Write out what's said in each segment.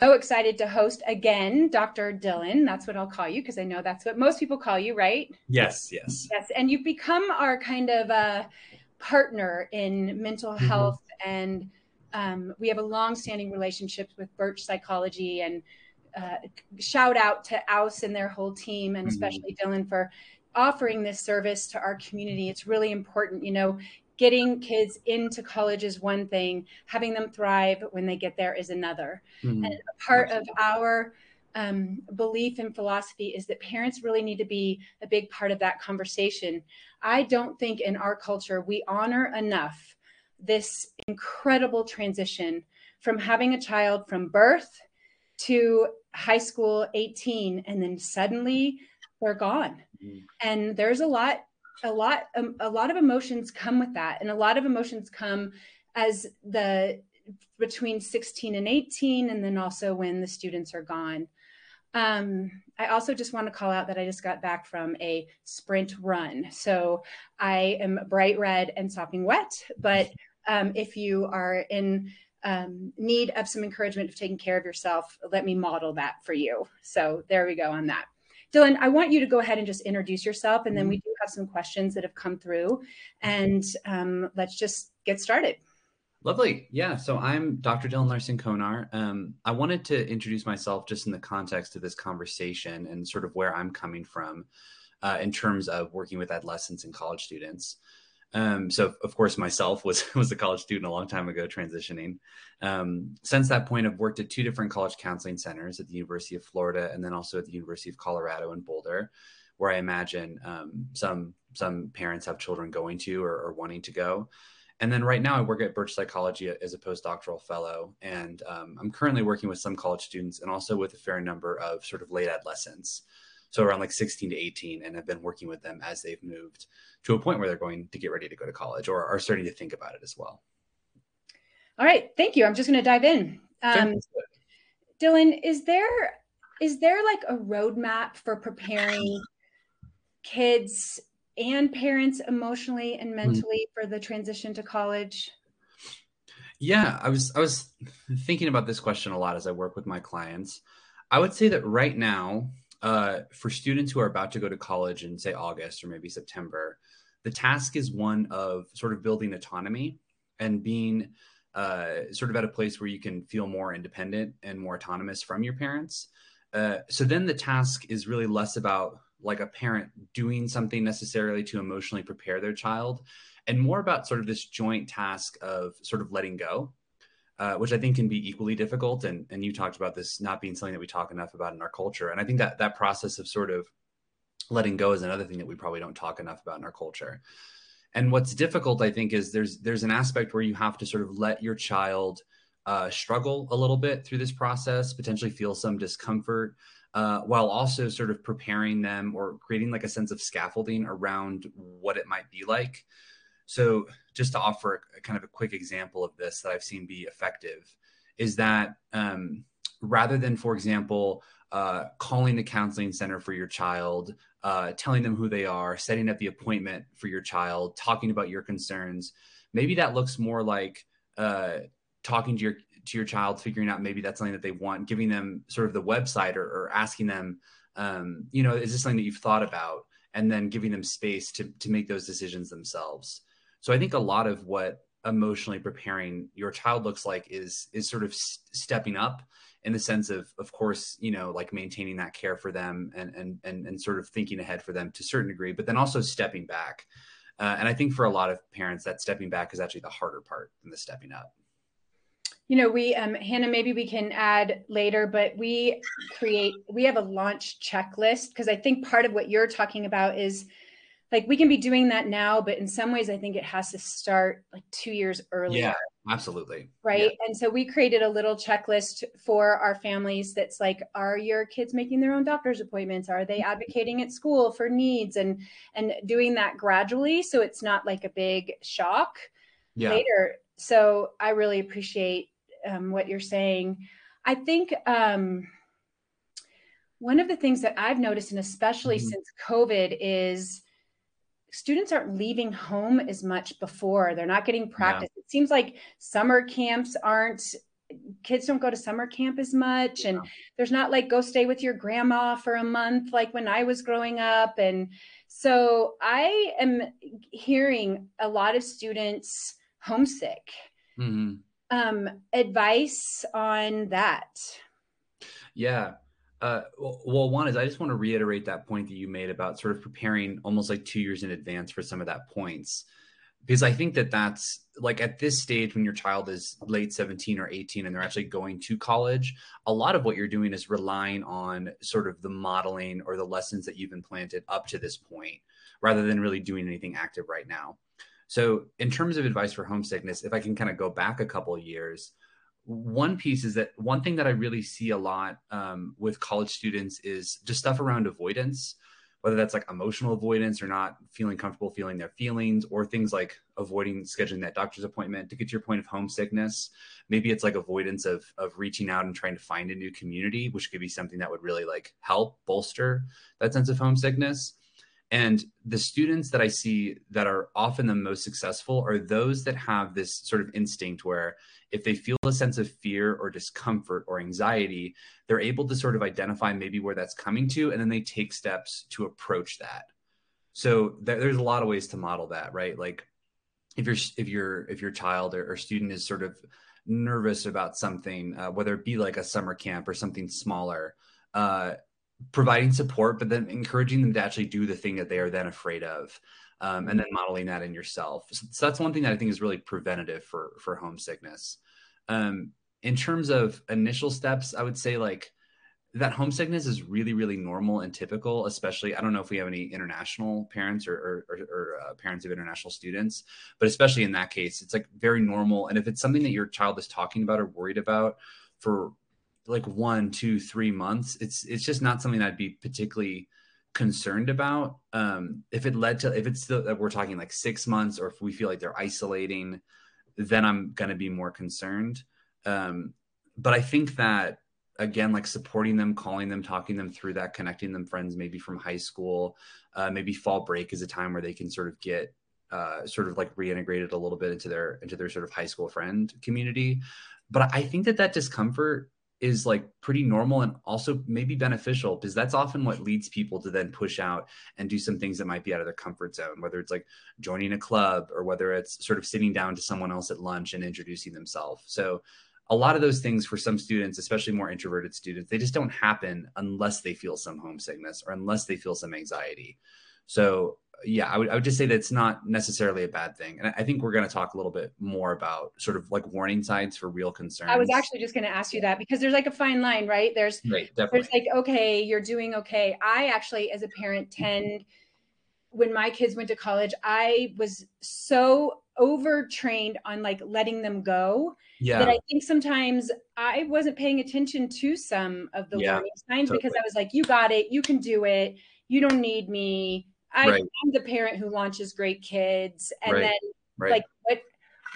so excited to host again Dr. Dylan. That's what I'll call you because I know that's what most people call you, right? Yes, yes. Yes. And you've become our kind of uh, partner in mental mm-hmm. health. And um, we have a long standing relationship with Birch Psychology. And uh, shout out to Aus and their whole team, and mm-hmm. especially. Dylan for offering this service to our community. It's really important. You know, getting kids into college is one thing having them thrive when they get there is another mm-hmm. and part Absolutely. of our um, belief and philosophy is that parents really need to be a big part of that conversation i don't think in our culture we honor enough this incredible transition from having a child from birth to high school 18 and then suddenly they're gone mm-hmm. and there's a lot a lot um, a lot of emotions come with that. And a lot of emotions come as the between 16 and 18 and then also when the students are gone. Um, i also just want to call out that i just got back from a sprint run. So i am bright red and sopping wet but um, if you are in um, need of some encouragement of taking care of yourself let me model that for you. So there we go on that. Dylan, I want you to go ahead and just introduce yourself, and then we mm-hmm. do have some questions that have come through, and um, let's just get started. Lovely. Yeah. So I'm Dr. Dylan Larson Konar. Um, I wanted to introduce myself just in the context of this conversation and sort of where I'm coming from uh, in terms of working with adolescents and college students. Um, so of course myself was was a college student a long time ago transitioning. Um, since that point, I've worked at two different college counseling centers at the University of Florida and then also at the University of Colorado in Boulder, where I imagine um, some some parents have children going to or, or, wanting to go. And then right now I work at Birch Psychology as a postdoctoral fellow, and um, I'm currently working with some college students and also with a fair number of sort of late adolescents. So around like 16 to 18 and have been working with them as they've moved to a point where they're going to get ready to go to college or are starting to think about it as well. All right. Thank you. I'm just going to dive in. Um, dylan is there is there like a roadmap for preparing kids and parents emotionally and hmm. mentally mm-hmm. for the transition to college yeah i was i was thinking about this question a lot as i work with my clients i would say that right now uh, for students who are about to go to college in say August or maybe September, the task is one of sort of building autonomy and being uh, sort of at a place where you can feel more independent and more autonomous from your parents. Uh, so then the task is really less about like a parent doing something necessarily to emotionally prepare their child and more about sort of this joint task of sort of letting go uh, which I think can be equally difficult. And and you talked about this not being something that we talk enough about in our culture. And I think that that process of sort of letting go is another thing that we probably don't talk enough about in our culture. And what's difficult, I think, is there's there's an aspect where you have to sort of let your child uh, struggle a little bit through this process, potentially feel some discomfort, uh, while also sort of preparing them or creating like a sense of scaffolding around what it might be like. So, just to offer a, kind of a quick example of this that I've seen be effective is that um, rather than, for example, uh, calling the counseling center for your child, uh, telling them who they are, setting up the appointment for your child, talking about your concerns, maybe that looks more like uh, talking to your to your child, figuring out maybe that's something that they want, giving them sort of the website or, or asking them, um, you know, is this something that you've thought about, and then giving them space to to make those decisions themselves. So I think a lot of what emotionally preparing your child looks like is is sort of stepping up in the sense of of course you know like maintaining that care for them and and and, and sort of thinking ahead for them to a certain degree but then also stepping back. Uh, and i think for a lot of parents that stepping back is actually the harder part than the stepping up you know we um, hannah maybe we can add later but we create we have a launch checklist because i think part of what you're talking about is like we can be doing that now but in some ways i think it has to start like two years earlier. Yeah absolutely. Right? Yeah. and so we created a little checklist for our families that's like are your kids making their own doctor's appointments? Are they advocating at school for needs? And and doing that gradually so it's not like a big shock yeah. later. So i really appreciate um, what you're saying i think um, one of the things that i've noticed and especially mm-hmm. since covid is students aren't leaving home as much before. They're not getting practice. Yeah. It seems like summer camps aren't kids don't go to summer camp as much yeah. and there's not like go stay with your grandma for a month like when I was growing up and so I am hearing a lot of students homesick. Mm-hmm. Um, advice on that? Yeah. Uh, well, one is I just want to reiterate that point that you made about sort of preparing almost like two years in advance for some of that points because I think that that's like at this stage when your child is late 17 or 18 and they're actually going to college, a lot of what you're doing is relying on sort of the modeling or the lessons that you've implanted up to this point rather than really doing anything active right now. So, in terms of advice for homesickness, if I can kind of go back a couple years, one piece is that one thing that I really see a lot um, with college students is just stuff around avoidance whether that's like emotional avoidance or not feeling comfortable feeling their feelings or things like avoiding scheduling that doctor's appointment. To get to your point of homesickness maybe it's like avoidance of of reaching out and trying to find a new community which could be something that would really like help bolster that sense of homesickness and the students that I see that are often the most successful are those that have this sort of instinct where if they feel a sense of fear or discomfort or anxiety, they're able to sort of identify maybe where that's coming to, and then they take steps to approach that. So th- there's a lot of ways to model that, right? Like if your if your if your child or, or student is sort of nervous about something, uh, whether it be like a summer camp or something smaller, uh, providing support, but then encouraging them to actually do the thing that they are then afraid of. Um, and then modeling that in yourself. So, so, that's one thing that I think is really preventative for for homesickness. Um, in terms of initial steps, I would say like that homesickness is really really normal and typical. Especially, I don't know if we have any international parents or or, or, or uh, parents of international students, but especially in that case, it's like very normal. And if it's something that your child is talking about or worried about for like one, two, three months, it's it's just not something I'd be particularly concerned about. Um, if it led to if it's still we're talking like six months, or if we feel like they're isolating, then I'm gonna be more concerned. Um, but I think that again, like supporting them, calling them, talking them through that, connecting them friends maybe from high school, uh, maybe fall break is a time where they can sort of get uh, sort of like reintegrated a little bit into their into their sort of high school friend community. But I think that that discomfort is like pretty normal and also maybe beneficial because that's often what leads people to then push out and do some things that might be out of their comfort zone whether it's like joining a club or whether it's sort of sitting down to someone else at lunch and introducing themselves. So a lot of those things for some students especially more introverted students they just don't happen unless they feel some homesickness or unless they feel some anxiety. So yeah, I would, I would just say that it's not necessarily a bad thing. And I think we're going to talk a little bit more about sort of like warning signs for real concerns. I was actually just going to ask you that because there's like a fine line, right? There's, right, there's like, okay, you're doing okay. I actually, as a parent, tend, when my kids went to college, I was so overtrained on like letting them go yeah. that I think sometimes I wasn't paying attention to some of the yeah, warning signs totally. because I was like, you got it, you can do it, you don't need me I, right. am the parent who launches great kids, and right. then right. like what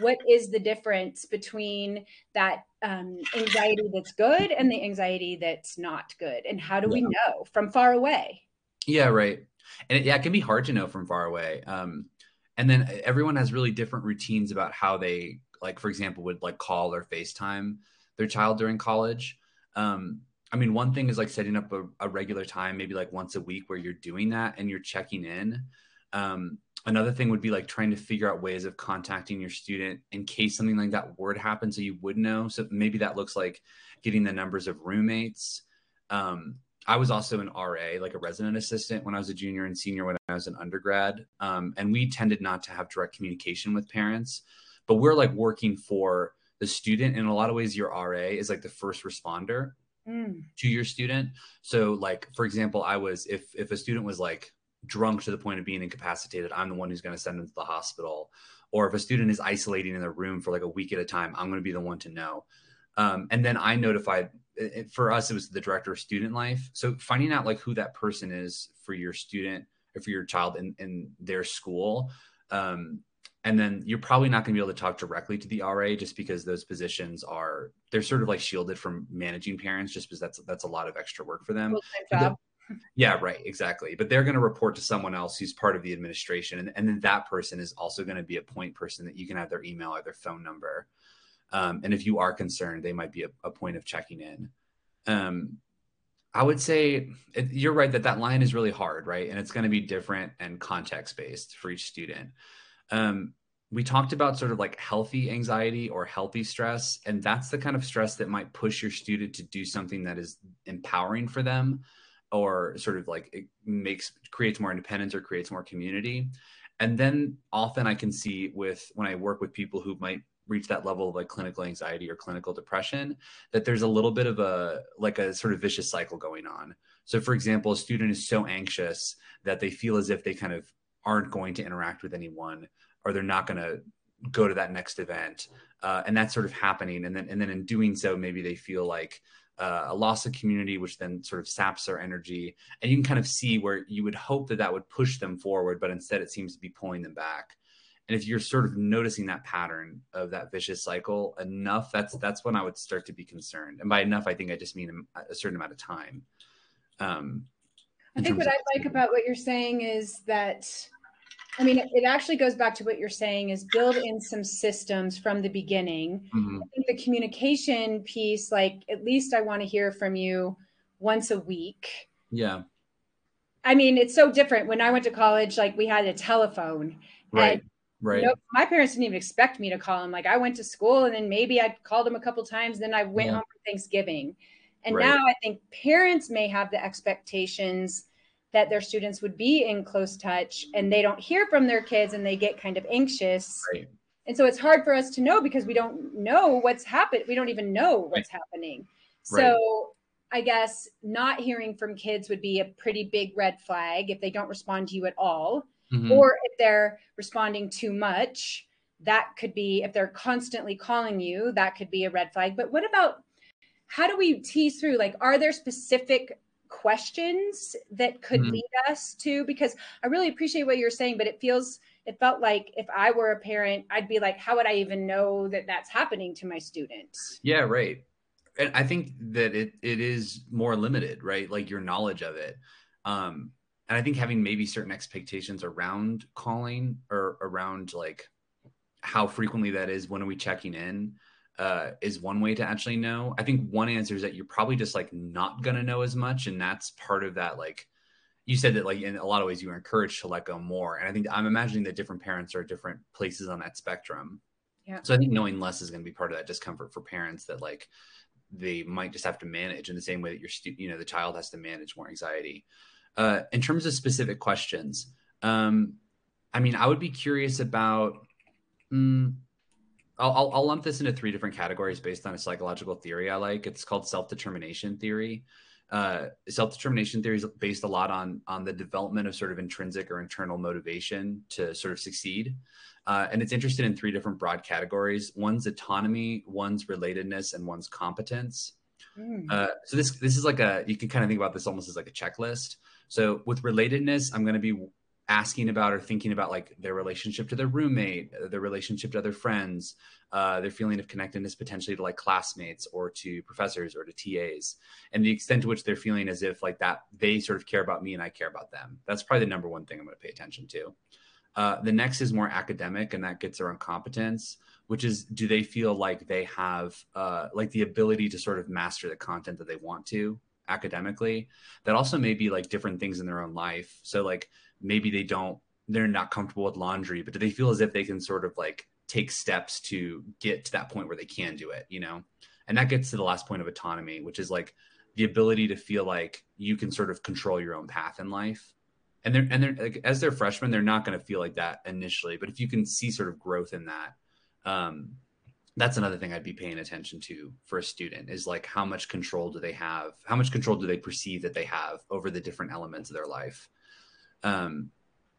what is the difference between that um, anxiety that's good and the anxiety that's not good, and how do yeah. we know from far away? Yeah, right. And it, yeah, it can be hard to know from far away. Um, and then everyone has really different routines about how they like, for example, would like call or FaceTime their child during college. Um, I mean, one thing is like setting up a, a, regular time, maybe like once a week where you're doing that and you're checking in. Um, another thing would be like trying to figure out ways of contacting your student in case something like that word happens so you would know. So maybe that looks like getting the numbers of roommates. Um, I was also an RA, like a resident assistant when I was a junior and senior when I was an undergrad. Um, and we tended not to have direct communication with parents, but we're like working for the student. In a lot of ways, your RA is like the first responder mm. to your student. So like for example, I was if if a student was like drunk to the point of being incapacitated, I'm the one who's going to send them to the hospital. Or if a student is isolating in their room for like a week at a time, I'm going to be the one to know. Um, and then I notified for us, it was the director of student life. So finding out like who that person is for your student or for your child in, in their school um, and then you're probably not going to be able to talk directly to the RA just because those positions are they're sort of like shielded from managing parents just because that's that's a lot of extra work for them. Yeah, right, exactly. But they're going to report to someone else who's part of the administration, and, and then that person is also going to be a point person that you can have their email or their phone number. um, and if you are concerned they might be a, a point of checking in um, i would say it, you're right that that line is really hard right and it's going to be different and context based for each student um, we talked about sort of like healthy anxiety or healthy stress and that's the kind of stress that might push your student to do something that is empowering for them or sort of like it makes creates more independence or creates more community. And then often i can see with when i work with people who might reach that level of like clinical anxiety or clinical depression that there's a little bit of a like a sort of vicious cycle going on. So for example a student is so anxious that they feel as if they kind of aren't going to interact with anyone or they're not going to go to that next event uh, and that's sort of happening and then and then in doing so maybe they feel like uh, a loss of community, which then sort of saps their energy. And you can kind of see where you would hope that that would push them forward, but instead it seems to be pulling them back. And if you're sort of noticing that pattern of that vicious cycle enough, that's that's when I would start to be concerned. And by enough, I think I just mean a certain amount of time. Um, I think what I like about what you're saying is that I mean, it actually goes back to what you're saying is build in some systems from the beginning. Mm-hmm. I think the communication piece, like at least I want to hear from you once a week. Yeah. I mean, it's so different. When I went to college, like we had a telephone. Right. And, right. You know, my parents didn't even expect me to call them. Like I went to school and then maybe I called them a couple times. Then I went yeah. home for Thanksgiving. And right. now I think parents may have the expectations that their students would be in close touch and they don't hear from their kids and they get kind of anxious. Right. And so it's hard for us to know because we don't know what's happened. We don't even know what's right. happening. So. I guess not hearing from kids would be a pretty big red flag if they don't respond to you at all. Mm-hmm. Or if they're responding too much, that could be, if they're constantly calling you, that could be a red flag. But what about how do we tease through? Like, are there specific questions that could mm-hmm. lead us to because I really appreciate what you're saying, but it feels it felt like if I were a parent, I'd be like, how would I even know that that's happening to my students? Yeah, right. And I think that it it is more limited, right? Like your knowledge of it. Um, and I think having maybe certain expectations around calling or around like how frequently that is, when are we checking in? Uh, is one way to actually know. I think one answer is that you're probably just like not gonna know as much, and that's part of that. Like you said that, like in a lot of ways, you were encouraged to let go more, and I think I'm imagining that different parents are at different places on that spectrum. Yeah. So I think knowing less is going to be part of that discomfort for parents that like they might just have to manage in the same way that your stu- you know the child has to manage more anxiety. Uh, in terms of specific questions, um, I mean, I would be curious about. Mm, I'll, I'll, lump this into three different categories based on a psychological theory I like. It's called self determination theory. Uh, self determination theory is based a lot on on the development of sort of intrinsic or internal motivation to sort of succeed, uh, and it's interested in three different broad categories. One's autonomy, one's relatedness, and one's competence. Mm. Uh, so this this is like a you can kind of think about this almost as like a checklist. So with relatedness, I'm going to be asking about or thinking about like their relationship to their roommate, their relationship to other friends, uh, their feeling of connectedness potentially to like classmates or to professors or to TAs, and the extent to which they're feeling as if like that they sort of care about me and I care about them. That's probably the number one thing I'm going to pay attention to. Uh, the next is more academic, and that gets around competence, which is do they feel like they have uh, like the ability to sort of master the content that they want to academically that also may be like different things in their own life so like maybe they don't they're not comfortable with laundry but do they feel as if they can sort of like take steps to get to that point where they can do it you know and that gets to the last point of autonomy which is like the ability to feel like you can sort of control your own path in life and they're and they're like as they're freshmen they're not going to feel like that initially but if you can see sort of growth in that um that's another thing I'd be paying attention to for a student is like how much control do they have? How much control do they perceive that they have over the different elements of their life? Um,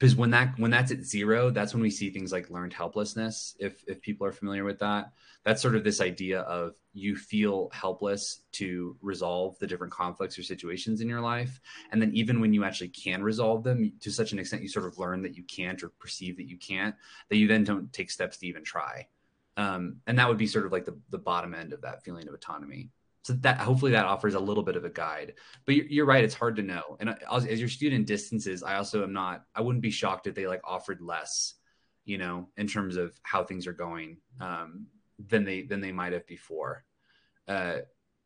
because when that when that's at zero that's when we see things like learned helplessness if if people are familiar with that. That's sort of this idea of you feel helpless to resolve the different conflicts or situations in your life. And then even when you actually can resolve them to such an extent you sort of learn that you can't or perceive that you can't that you then don't take steps to even try. Um, and that would be sort of like the, the bottom end of that feeling of autonomy so that hopefully that offers a little bit of a guide but you're, you're right it's hard to know and as, as your student distances i also am not i wouldn't be shocked if they like offered less you know in terms of how things are going um, than they than they might have before. Uh,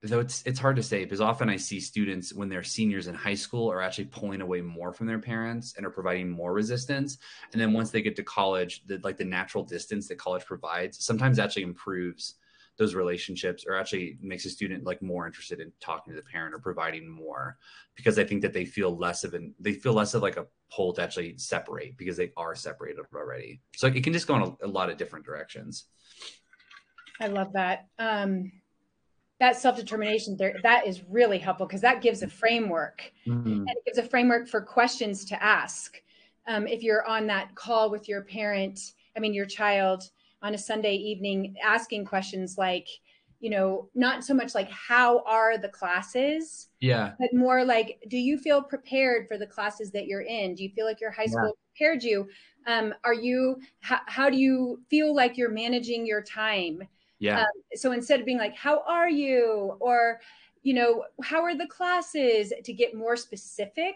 though it's it's hard to say because often I see students when they're seniors in high school are actually pulling away more from their parents and are providing more resistance. And then once they get to college, the like the natural distance that college provides sometimes actually improves those relationships or actually makes a student like more interested in talking to the parent or providing more because I think that they feel less of an they feel less of like a pull to actually separate because they are separated already. So it can just go in a, a lot of different directions. I love that. Um, that self-determination theory that is really helpful because that gives a framework mm-hmm. and it gives a framework for questions to ask um, if you're on that call with your parent i mean your child on a sunday evening asking questions like you know not so much like how are the classes yeah but more like do you feel prepared for the classes that you're in do you feel like your high school yeah. prepared you um, are you how, how do you feel like you're managing your time yeah. Um, so instead of being like, how are you? Or, you know, how are the classes to get more specific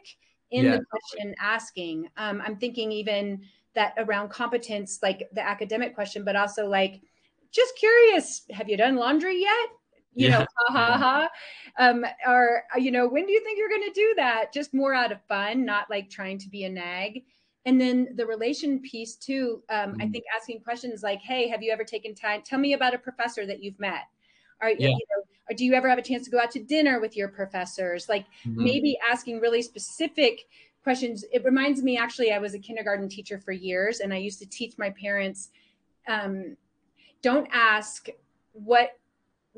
in yeah. the question asking? Um, I'm thinking even that around competence, like the academic question, but also like, just curious, have you done laundry yet? You yeah. know, ha ha ha. Um, or, you know, when do you think you're going to do that? Just more out of fun, not like trying to be a nag and then the relation piece too um, mm-hmm. i think asking questions like hey have you ever taken time tell me about a professor that you've met are yeah. you know or do you ever have a chance to go out to dinner with your professors like mm-hmm. maybe asking really specific questions it reminds me actually i was a kindergarten teacher for years and i used to teach my parents um, don't ask what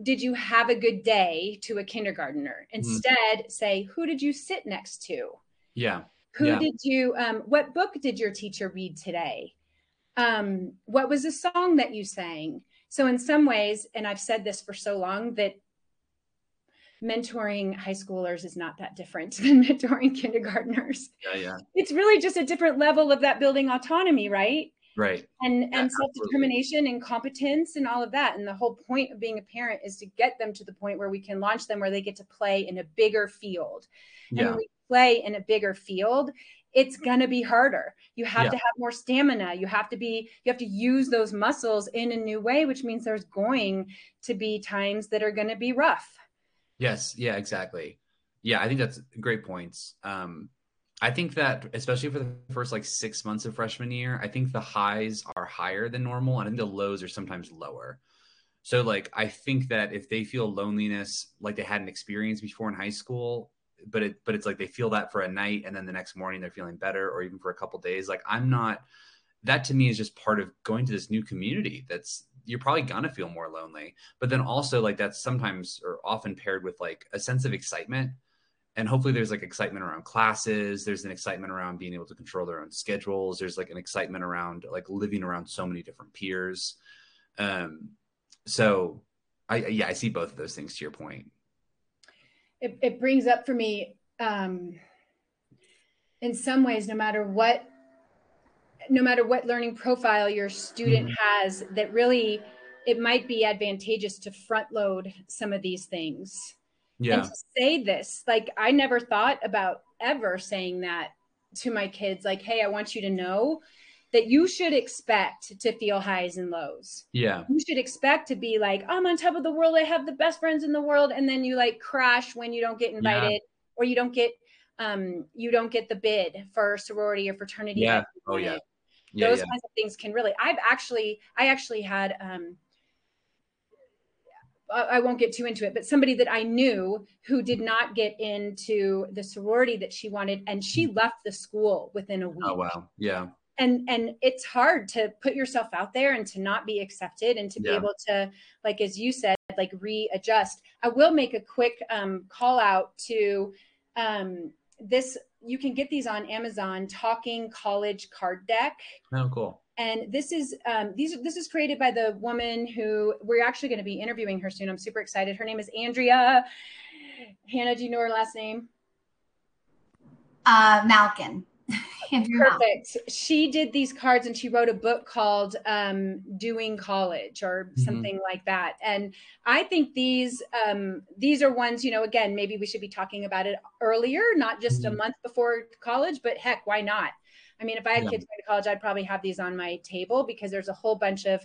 did you have a good day to a kindergartner mm-hmm. instead mm-hmm. say who did you sit next to yeah who yeah. did you, um, what book did your teacher read today? Um, what was the song that you sang? So, in some ways, and I've said this for so long that mentoring high schoolers is not that different than mentoring kindergartners. Yeah, yeah. It's really just a different level of that building autonomy, right? Right. And yeah, and self-determination and competence and all of that. And the whole point of being a parent is to get them to the point where we can launch them where they get to play in a bigger field. And yeah. when we play in a bigger field, it's going to be harder. You have yeah. to have more stamina. You have to be, you have to use those muscles in a new way, which means there's going to be times that are going to be rough. Yes. Yeah, exactly. Yeah. I think that's great points. Um, I think that especially for the first like six months of freshman year, I think the highs are higher than normal. And I think the lows are sometimes lower. So like I think that if they feel loneliness like they hadn't experienced before in high school, but it but it's like they feel that for a night and then the next morning they're feeling better or even for a couple days like i'm not that to me is just part of going to this new community that's you're probably gonna feel more lonely but then also like that's sometimes or often paired with like a sense of excitement. And hopefully there's like excitement around classes there's an excitement around being able to control their own schedules there's like an excitement around like living around so many different peers. Um so i yeah i see both of those things to your point. It, it brings up for me um, in some ways no matter what no matter what learning profile your student mm-hmm. has that really it might be advantageous to front load some of these things yeah and to say this like i never thought about ever saying that to my kids like hey i want you to know that you should expect to feel highs and lows. Yeah. You should expect to be like, I'm on top of the world. I have the best friends in the world. And then you like crash when you don't get invited yeah. or you don't get um you don't get the bid for sorority or fraternity. Yeah. Oh yeah. Yeah Those yeah. kinds of things can really I've actually I actually had um I won't get too into it, but somebody that I knew who did not get into the sorority that she wanted, and she mm. left the school within a week. Oh wow, yeah and and it's hard to put yourself out there and to not be accepted and to be able to like as you said like readjust i will make a quick um, call out to um, this you can get these on amazon talking college card deck. Oh cool. And this is um, these this is created by the woman who we're actually going to be interviewing her soon. I'm super excited. Her name is andrea. Hannah do you know her last name? Uh malkin Perfect. She did these cards and she wrote a book called um, Doing College or mm-hmm. something like that. And I think these um, these are ones, you know, again, maybe we should be talking about it earlier, not just mm-hmm. a month before college, but heck, why not? I mean, if I had yeah. kids going to college, I'd probably have these on my table because there's a whole bunch of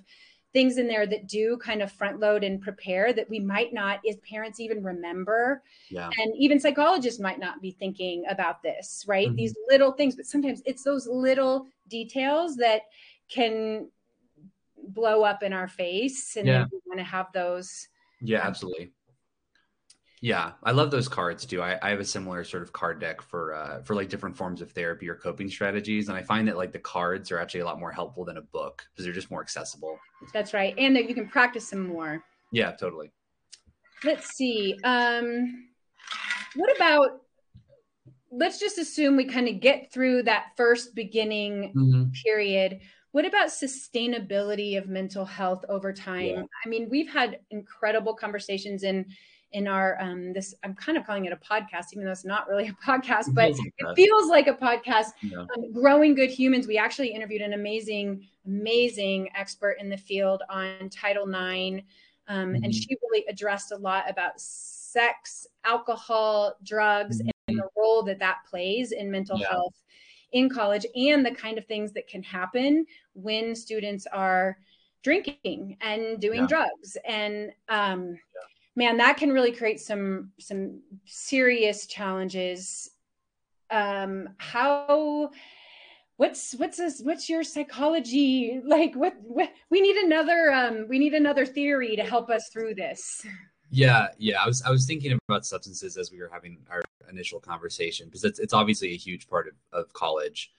things in there that do kind of front load and prepare that we might not as parents even remember yeah. and even psychologists might not be thinking about this right mm-hmm. these little things but sometimes it's those little details that can blow up in our face and yeah. we want to have those yeah absolutely yeah, I love those cards too. I, I have a similar sort of card deck for uh, for like different forms of therapy or coping strategies, and I find that like the cards are actually a lot more helpful than a book because they're just more accessible. That's right, and that you can practice them more. Yeah, totally. Let's see. Um, what about? Let's just assume we kind of get through that first beginning mm-hmm. period. What about sustainability of mental health over time? Yeah. I mean, we've had incredible conversations in in our um, this i'm kind of calling it a podcast even though it's not really a podcast but it feels like a podcast yeah. um, growing good humans we actually interviewed an amazing amazing expert in the field on title ix um, mm-hmm. and she really addressed a lot about sex alcohol drugs mm-hmm. and the role that that plays in mental yeah. health in college and the kind of things that can happen when students are drinking and doing yeah. drugs and um, man, that can really create some some serious challenges. Um, how what's what's this what's your psychology? Like what, what we need another um we need another theory to help us through this. Yeah yeah. I was i was thinking about substances as we were having our initial conversation because it's, it's obviously a huge part of, of college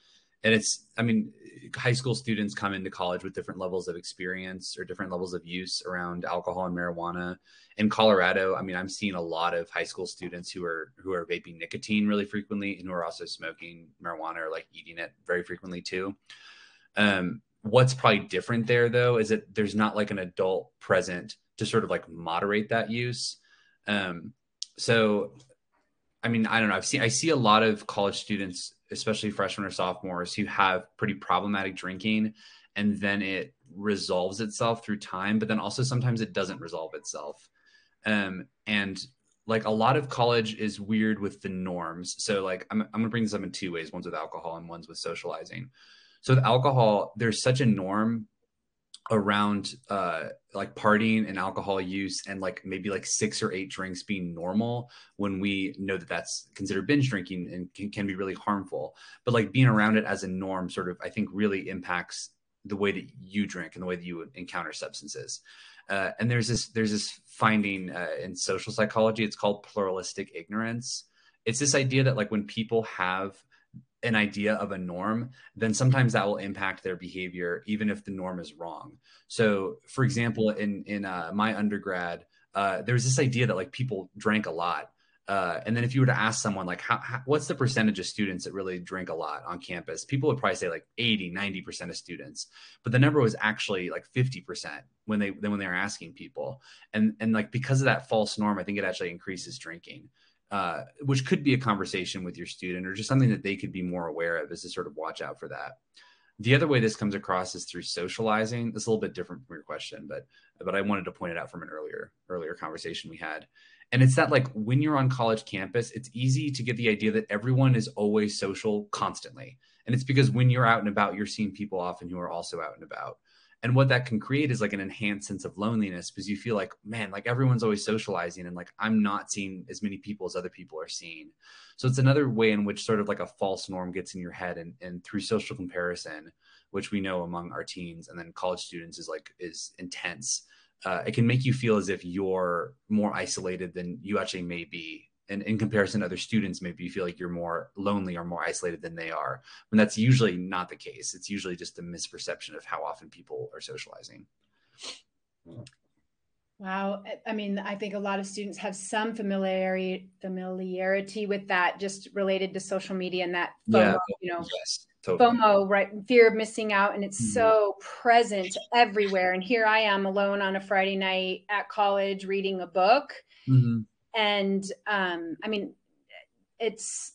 and it's i mean high school students come into college with different levels of experience or different levels of use around alcohol and marijuana. In colorado i mean i'm seeing a lot of high school students who are who are vaping nicotine really frequently and who are also smoking marijuana or like eating it very frequently too. Um, what's probably different there though is that there's not like an adult present to sort of like moderate that use. Um, so i mean i don't know. I've seen i see a lot of college students especially freshmen or sophomores who have pretty problematic drinking and then it resolves itself through time but then also sometimes it doesn't resolve itself. Um, and like a lot of college is weird with the norms. So like I'm, I'm gonna bring this up in two ways one's with alcohol and one's with socializing. So with alcohol there's such a norm around uh like partying and alcohol use and like maybe like six or eight drinks being normal when we know that that's considered binge drinking and can, can be really harmful. But like being around it as a norm sort of i think really impacts the way that you drink and the way that you encounter substances. Uh, and there's this there's this finding uh, in social psychology it's called pluralistic ignorance. It's this idea that like when people have an idea of a norm, then sometimes that will impact their behavior, even if the norm is wrong. So, for example, in in uh, my undergrad, uh, there was this idea that like people drank a lot, uh, and then if you were to ask someone like, how, how, what's the percentage of students that really drink a lot on campus? People would probably say like 80, 90 percent of students, but the number was actually like 50 percent when they when they were asking people, and and like because of that false norm, I think it actually increases drinking uh, which could be a conversation with your student or just something that they could be more aware of is to sort of watch out for that. The other way this comes across is through socializing. It's a little bit different from your question, but but I wanted to point it out from an earlier earlier conversation we had. And it's that like when you're on college campus, it's easy to get the idea that everyone is always social constantly. And it's because when you're out and about, you're seeing people often who are also out and about and what that can create is like an enhanced sense of loneliness because you feel like man like everyone's always socializing and like i'm not seeing as many people as other people are seeing. So it's another way in which sort of like a false norm gets in your head and, and through social comparison which we know among our teens and then college students is like is intense uh, it can make you feel as if you're more isolated than you actually may be and in comparison to other students, maybe you feel like you're more lonely or more isolated than they are. When that's usually not the case. It's usually just a misperception of how often people are socializing. Wow. I mean, I think a lot of students have some familiarity familiarity with that just related to social media and that FOMO, yeah, you know, yes, totally. FOMO, right? Fear of missing out. And it's mm-hmm. so present everywhere. And here I am alone on a Friday night at college reading a book. Mm-hmm and um, i mean it's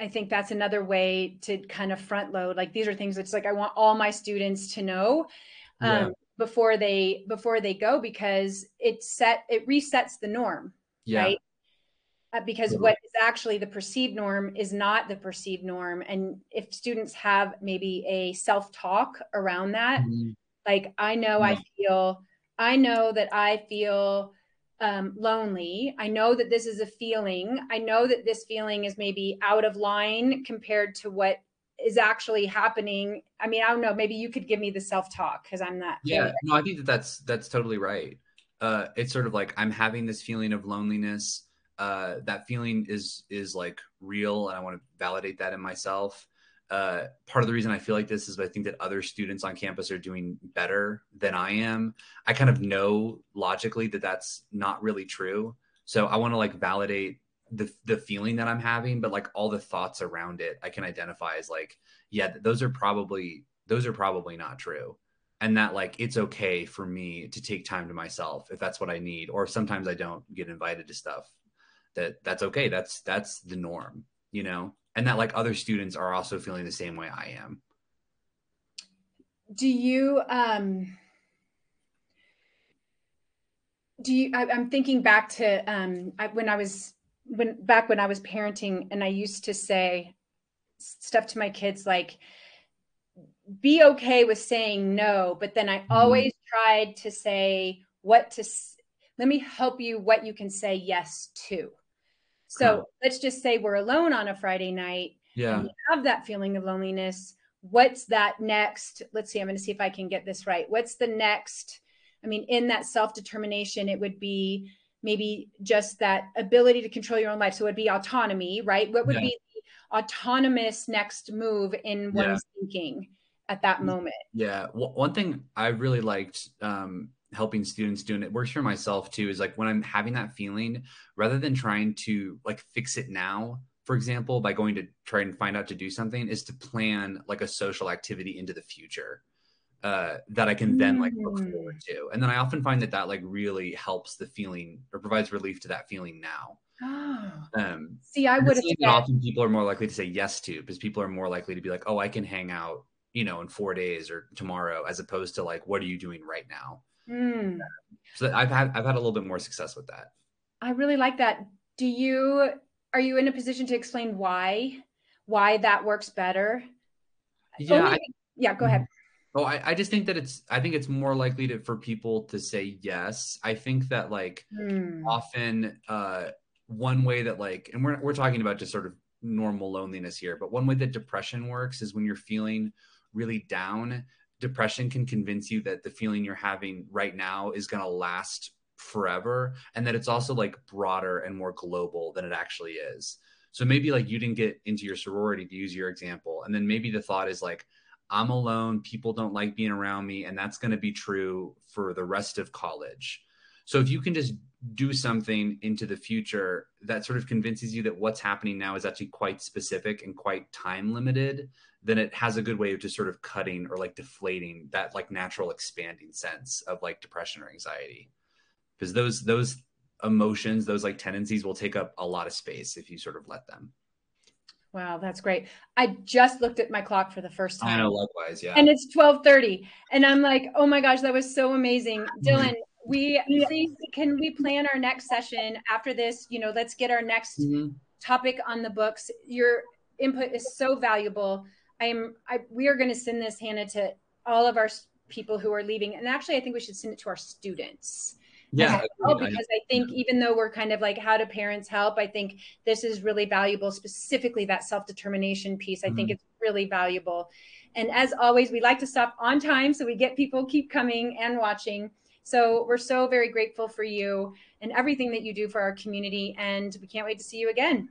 i think that's another way to kind of front load like these are things that's like i want all my students to know um, yeah. before they before they go because it set it resets the norm yeah. right uh, because what is actually the perceived norm is not the perceived norm and if students have maybe a self talk around that mm-hmm. Like I know I feel, I know that I feel um, lonely. I know that this is a feeling. I know that this feeling is maybe out of line compared to what is actually happening. I mean, I don't know. Maybe you could give me the self talk because I'm not. Yeah, no, I think that that's that's totally right. Uh, it's sort of like I'm having this feeling of loneliness. Uh, that feeling is is like real, and I want to validate that in myself. Uh, part of the reason I feel like this is I think that other students on campus are doing better than I am. I kind of know logically that that's not really true. So I want to like validate the the feeling that I'm having, but like all the thoughts around it, I can identify as like, yeah, those are probably those are probably not true. And that like it's okay for me to take time to myself if that's what I need, or sometimes I don't get invited to stuff. That that's okay. That's that's the norm, you know? And that like other students are also feeling the same way I am. Do you um do you I, am thinking back to um I, when i was when back when I was parenting and I used to say stuff to my kids like be okay with saying no, but then I mm-hmm. always tried to say what to let me help you what you can say yes to. So huh. let's just say we're alone on a Friday night. Yeah. And have that feeling of loneliness. What's that next? Let's see, I'm going to see if I can get this right. What's the next? I mean, in that self determination, it would be maybe just that ability to control your own life. So it would be autonomy, right? What would yeah. be the autonomous next move in one's yeah. thinking at that moment? Yeah. Well, one thing I really liked um, helping students doing it works for myself too is like when I'm having that feeling, rather than trying to like fix it now, for example, by going to try and find out to do something, is to plan like a social activity into the future uh, that I can then like look mm. forward to. And then I often find that that like really helps the feeling or provides relief to that feeling now. Um, See, I would said often people are more likely to say yes to because people are more likely to be like, oh, I can hang out, you know, in four days or tomorrow, as opposed to like, what are you doing right now? Mm. So I've had I've had a little bit more success with that. I really like that. Do you are you in a position to explain why why that works better? Yeah, Only, I, yeah. Go ahead. Oh, I, I just think that it's I think it's more likely to for people to say yes. I think that like mm. often uh one way that like and we're we're talking about just sort of normal loneliness here, but one way that depression works is when you're feeling really down, depression can convince you that the feeling you're having right now is going to last forever and that it's also like broader and more global than it actually is. So maybe like you didn't get into your sorority to use your example and then maybe the thought is like I'm alone, people don't like being around me, and that's going to be true for the rest of college. So if you can just do something into the future that sort of convinces you that what's happening now is actually quite specific and quite time limited, then it has a good way of just sort of cutting or like deflating that like natural expanding sense of like depression or anxiety. Because those those emotions, those like tendencies will take up a lot of space if you sort of let them. Wow, that's great. I just looked at my clock for the first time. I know, likewise, yeah. And it's 12:30. And I'm like, oh my gosh, that was so amazing. Mm-hmm. Dylan, we please can we plan our next session after this? You know, let's get our next mm-hmm. topic on the books. Your input is so valuable. I am I we are going to send this Hannah to all of our people who are leaving. And actually I think we should send it to our students yeah well, because I, think even though we're kind of like how do parents help i think this is really valuable specifically that self-determination piece i mm-hmm. think it's really valuable and as always we like to stop on time so we get people keep coming and watching so we're so very grateful for you and everything that you do for our community and we can't wait to see you again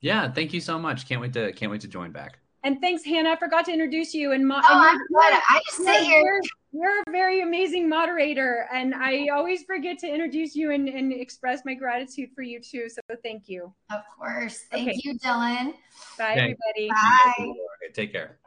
yeah thank you so much can't wait to can't wait to join back and thanks hannah i forgot to introduce you and, mo- oh, and I'm good. i just sit here you're a very amazing moderator, and I always forget to introduce you and, and express my gratitude for you too. So thank you. Of course. Thank okay. you, Dylan. Bye, everybody. Bye. Take care.